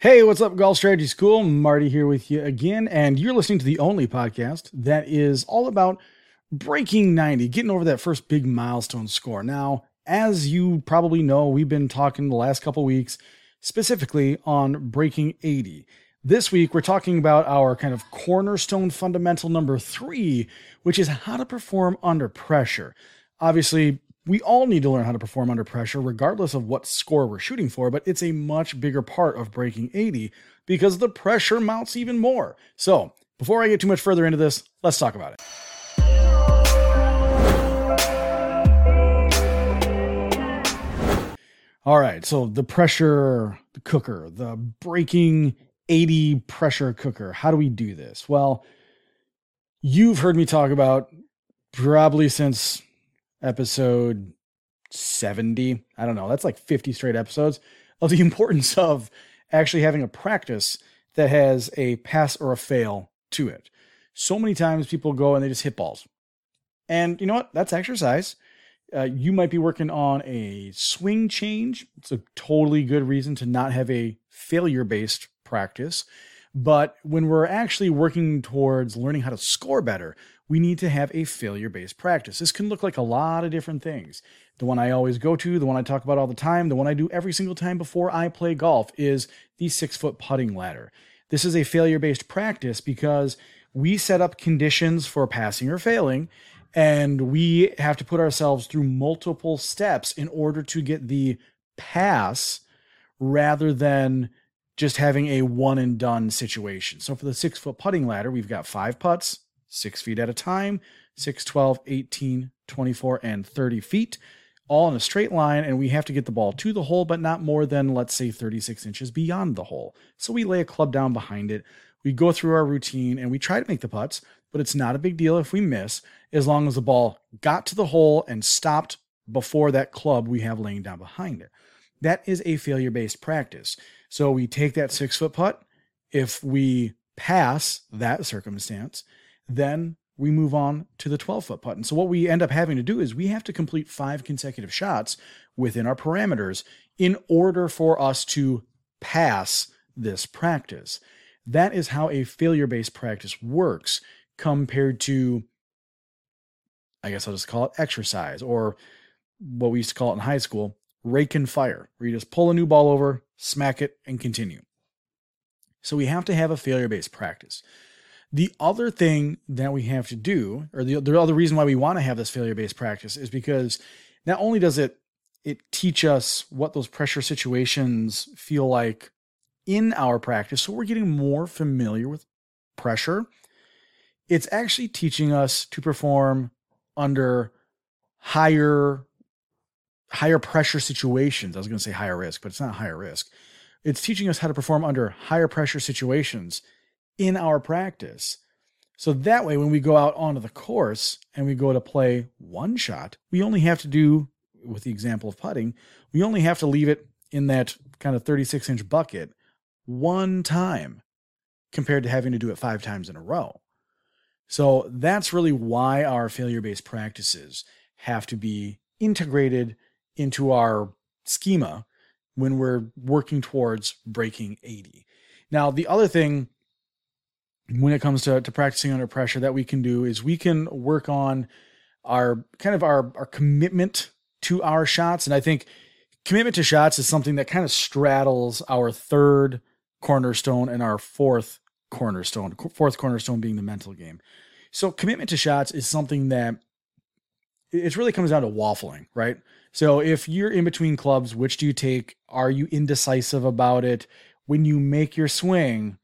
Hey, what's up, Golf Strategy School? Marty here with you again, and you're listening to the only podcast that is all about breaking 90, getting over that first big milestone score. Now, as you probably know, we've been talking the last couple weeks specifically on breaking 80. This week, we're talking about our kind of cornerstone fundamental number three, which is how to perform under pressure. Obviously, we all need to learn how to perform under pressure, regardless of what score we're shooting for, but it's a much bigger part of breaking 80 because the pressure mounts even more. So, before I get too much further into this, let's talk about it. All right, so the pressure cooker, the breaking 80 pressure cooker. How do we do this? Well, you've heard me talk about probably since episode 70. I don't know. That's like 50 straight episodes of the importance of actually having a practice that has a pass or a fail to it. So many times people go and they just hit balls. And you know what? That's exercise. Uh, you might be working on a swing change. It's a totally good reason to not have a failure based practice. But when we're actually working towards learning how to score better, we need to have a failure based practice. This can look like a lot of different things. The one I always go to, the one I talk about all the time, the one I do every single time before I play golf is the six foot putting ladder. This is a failure based practice because we set up conditions for passing or failing and we have to put ourselves through multiple steps in order to get the pass rather than just having a one and done situation. So for the six foot putting ladder, we've got five putts, six feet at a time, 6, 12, 18, 24, and 30 feet, all in a straight line. And we have to get the ball to the hole, but not more than, let's say, 36 inches beyond the hole. So we lay a club down behind it. We go through our routine and we try to make the putts, but it's not a big deal if we miss as long as the ball got to the hole and stopped before that club we have laying down behind it. That is a failure based practice. So we take that six foot putt. If we pass that circumstance, then we move on to the 12 foot putt. And so what we end up having to do is we have to complete five consecutive shots within our parameters in order for us to pass this practice. That is how a failure based practice works compared to I guess I'll just call it exercise or what we used to call it in high school, rake and fire, where you just pull a new ball over, smack it, and continue. So we have to have a failure based practice. The other thing that we have to do, or the, the other reason why we want to have this failure based practice, is because not only does it it teach us what those pressure situations feel like in our practice, so we're getting more familiar with pressure. It's actually teaching us to perform under higher higher pressure situations. I was going to say higher risk, but it's not higher risk. It's teaching us how to perform under higher pressure situations in our practice. So that way, when we go out onto the course and we go to play one shot, we only have to do, with the example of putting, we only have to leave it in that kind of 36 inch bucket one time compared to having to do it five times in a row. So that's really why our failure based practices have to be integrated into our schema when we're working towards breaking 80. Now, the other thing when it comes to, to practicing under pressure that we can do is we can work on our kind of our, our commitment to our shots. And I think commitment to shots is something that kind of straddles our third cornerstone and our fourth cornerstone, fourth cornerstone being the mental game. So commitment to shots is something that it really comes down to waffling, right? So if you're in between clubs, which do you take? Are you indecisive about it? When you make your swing,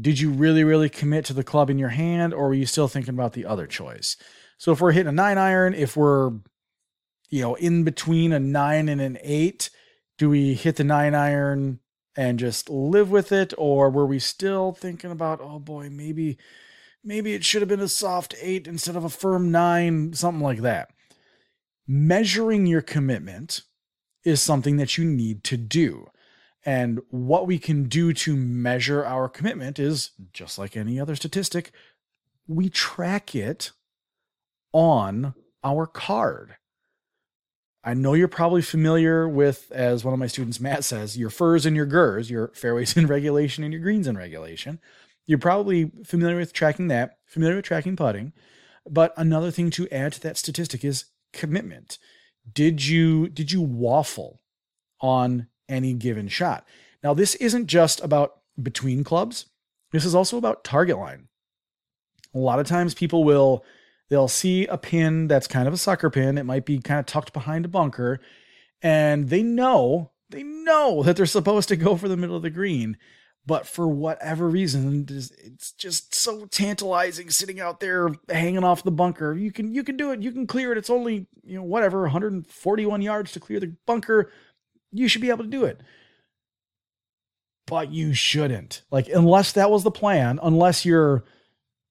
did you really, really commit to the club in your hand, or were you still thinking about the other choice? So if we're hitting a nine iron, if we're, you know, in between a nine and an eight, do we hit the nine iron and just live with it, or were we still thinking about, oh boy, maybe maybe it should have been a soft eight instead of a firm nine, something like that. Measuring your commitment is something that you need to do. And what we can do to measure our commitment is just like any other statistic, we track it on our card. I know you're probably familiar with, as one of my students, Matt says, your furs and your gers, your fairways in regulation and your greens in regulation. You're probably familiar with tracking that, familiar with tracking putting. But another thing to add to that statistic is commitment. Did you did you waffle on any given shot? Now this isn't just about between clubs. This is also about target line. A lot of times people will they'll see a pin that's kind of a sucker pin. It might be kind of tucked behind a bunker and they know, they know that they're supposed to go for the middle of the green but for whatever reason it's just so tantalizing sitting out there hanging off the bunker you can you can do it you can clear it it's only you know whatever 141 yards to clear the bunker you should be able to do it but you shouldn't like unless that was the plan unless you're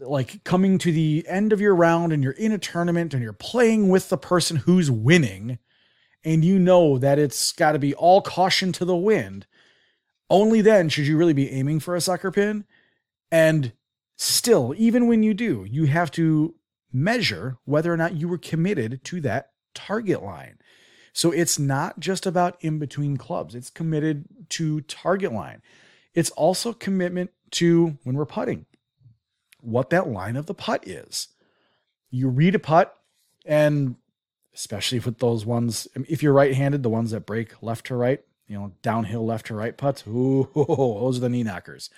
like coming to the end of your round and you're in a tournament and you're playing with the person who's winning and you know that it's got to be all caution to the wind only then should you really be aiming for a sucker pin. And still, even when you do, you have to measure whether or not you were committed to that target line. So it's not just about in between clubs, it's committed to target line. It's also commitment to when we're putting, what that line of the putt is. You read a putt, and especially with those ones, if you're right handed, the ones that break left to right, you know, downhill left to right putts. Ooh, those are the knee knockers.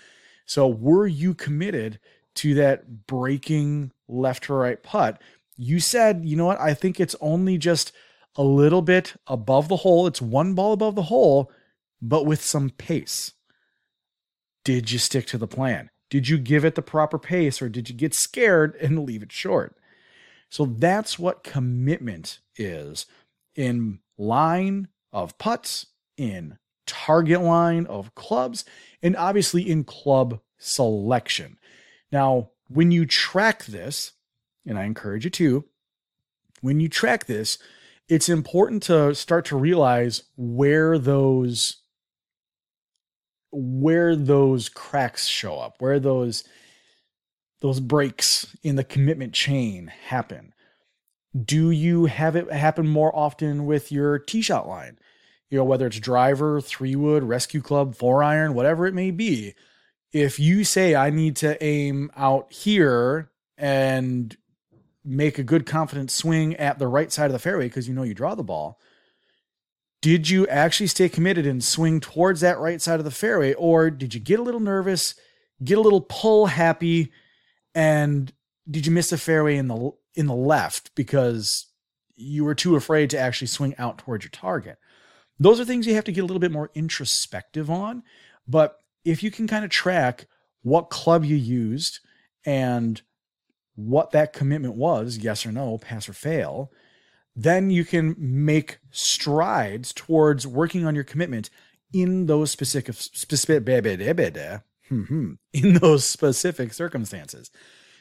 So were you committed to that breaking left to right putt? You said, you know what? I think it's only just a little bit above the hole. It's one ball above the hole, but with some pace. Did you stick to the plan? Did you give it the proper pace or did you get scared and leave it short? So that's what commitment is in line of putts in target line of clubs and obviously in club selection. Now, when you track this, and I encourage you to, when you track this, it's important to start to realize where those where those cracks show up, where those those breaks in the commitment chain happen. Do you have it happen more often with your tee shot line? you know, whether it's driver, three wood, rescue club, four iron, whatever it may be, if you say I need to aim out here and make a good confident swing at the right side of the fairway because you know you draw the ball, did you actually stay committed and swing towards that right side of the fairway or did you get a little nervous, get a little pull happy and did you miss the fairway in the in the left because you were too afraid to actually swing out towards your target? Those are things you have to get a little bit more introspective on. But if you can kind of track what club you used and what that commitment was, yes or no, pass or fail, then you can make strides towards working on your commitment in those specific specific hmm, hmm, in those specific circumstances.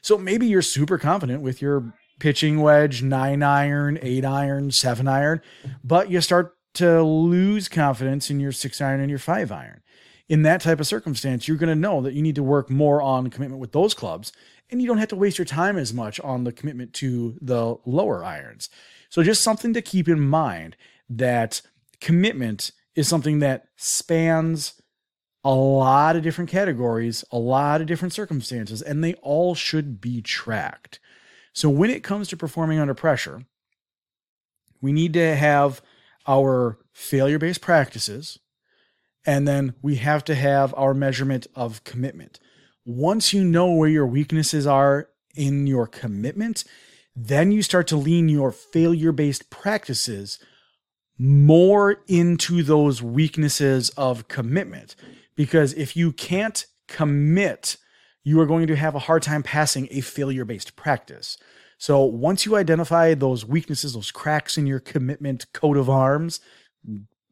So maybe you're super confident with your pitching wedge, nine iron, eight iron, seven iron, but you start to lose confidence in your six iron and your five iron. In that type of circumstance, you're going to know that you need to work more on commitment with those clubs, and you don't have to waste your time as much on the commitment to the lower irons. So, just something to keep in mind that commitment is something that spans a lot of different categories, a lot of different circumstances, and they all should be tracked. So, when it comes to performing under pressure, we need to have our failure based practices, and then we have to have our measurement of commitment. Once you know where your weaknesses are in your commitment, then you start to lean your failure based practices more into those weaknesses of commitment. Because if you can't commit, you are going to have a hard time passing a failure based practice. So once you identify those weaknesses, those cracks in your commitment coat of arms,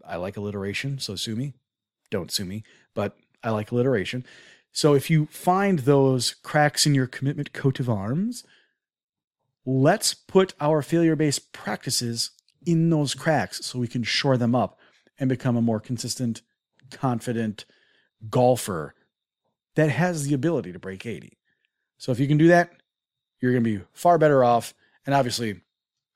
I like alliteration, so sue me. Don't sue me, but I like alliteration. So if you find those cracks in your commitment coat of arms, let's put our failure based practices in those cracks so we can shore them up and become a more consistent, confident golfer that has the ability to break 80. So if you can do that, you're going to be far better off. And obviously,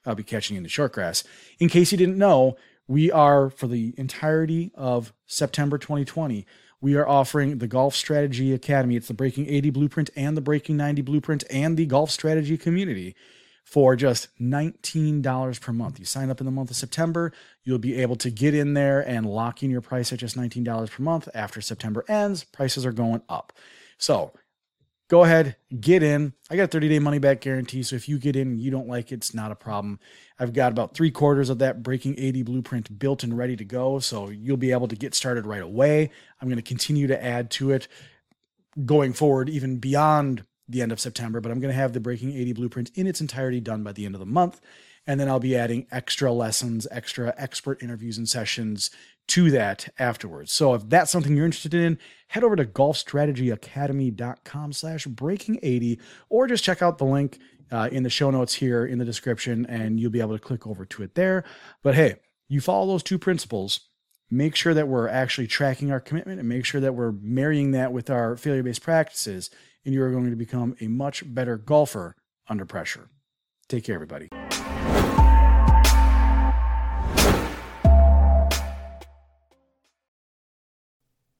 I'll be catching you in the short grass. In case you didn't know, we are for the entirety of September 2020 we are offering the Golf Strategy Academy. It's the Breaking 80 Blueprint and the Breaking 90 Blueprint and the Golf Strategy Community for just $19 per month. You sign up in the month of September, you'll be able to get in there and lock in your price at just $19 per month. After September ends, prices are going up. So go ahead, get in. I got a 30 day money back guarantee. So if you get in and you don't like it, it's not a problem. I've got about three quarters of that Breaking 80 blueprint built and ready to go. So you'll be able to get started right away. I'm going to continue to add to it going forward, even beyond the end of September. But I'm going to have the Breaking 80 blueprint in its entirety done by the end of the month. And then I'll be adding extra lessons, extra expert interviews and sessions to that afterwards. So if that's something you're interested in, head over to golfstrategyacademy.com slash breaking 80 or just check out the link uh, in the show notes here in the description and you'll be able to click over to it there. But hey, you follow those two principles, make sure that we're actually tracking our commitment and make sure that we're marrying that with our failure based practices, and you are going to become a much better golfer under pressure. Take care, everybody.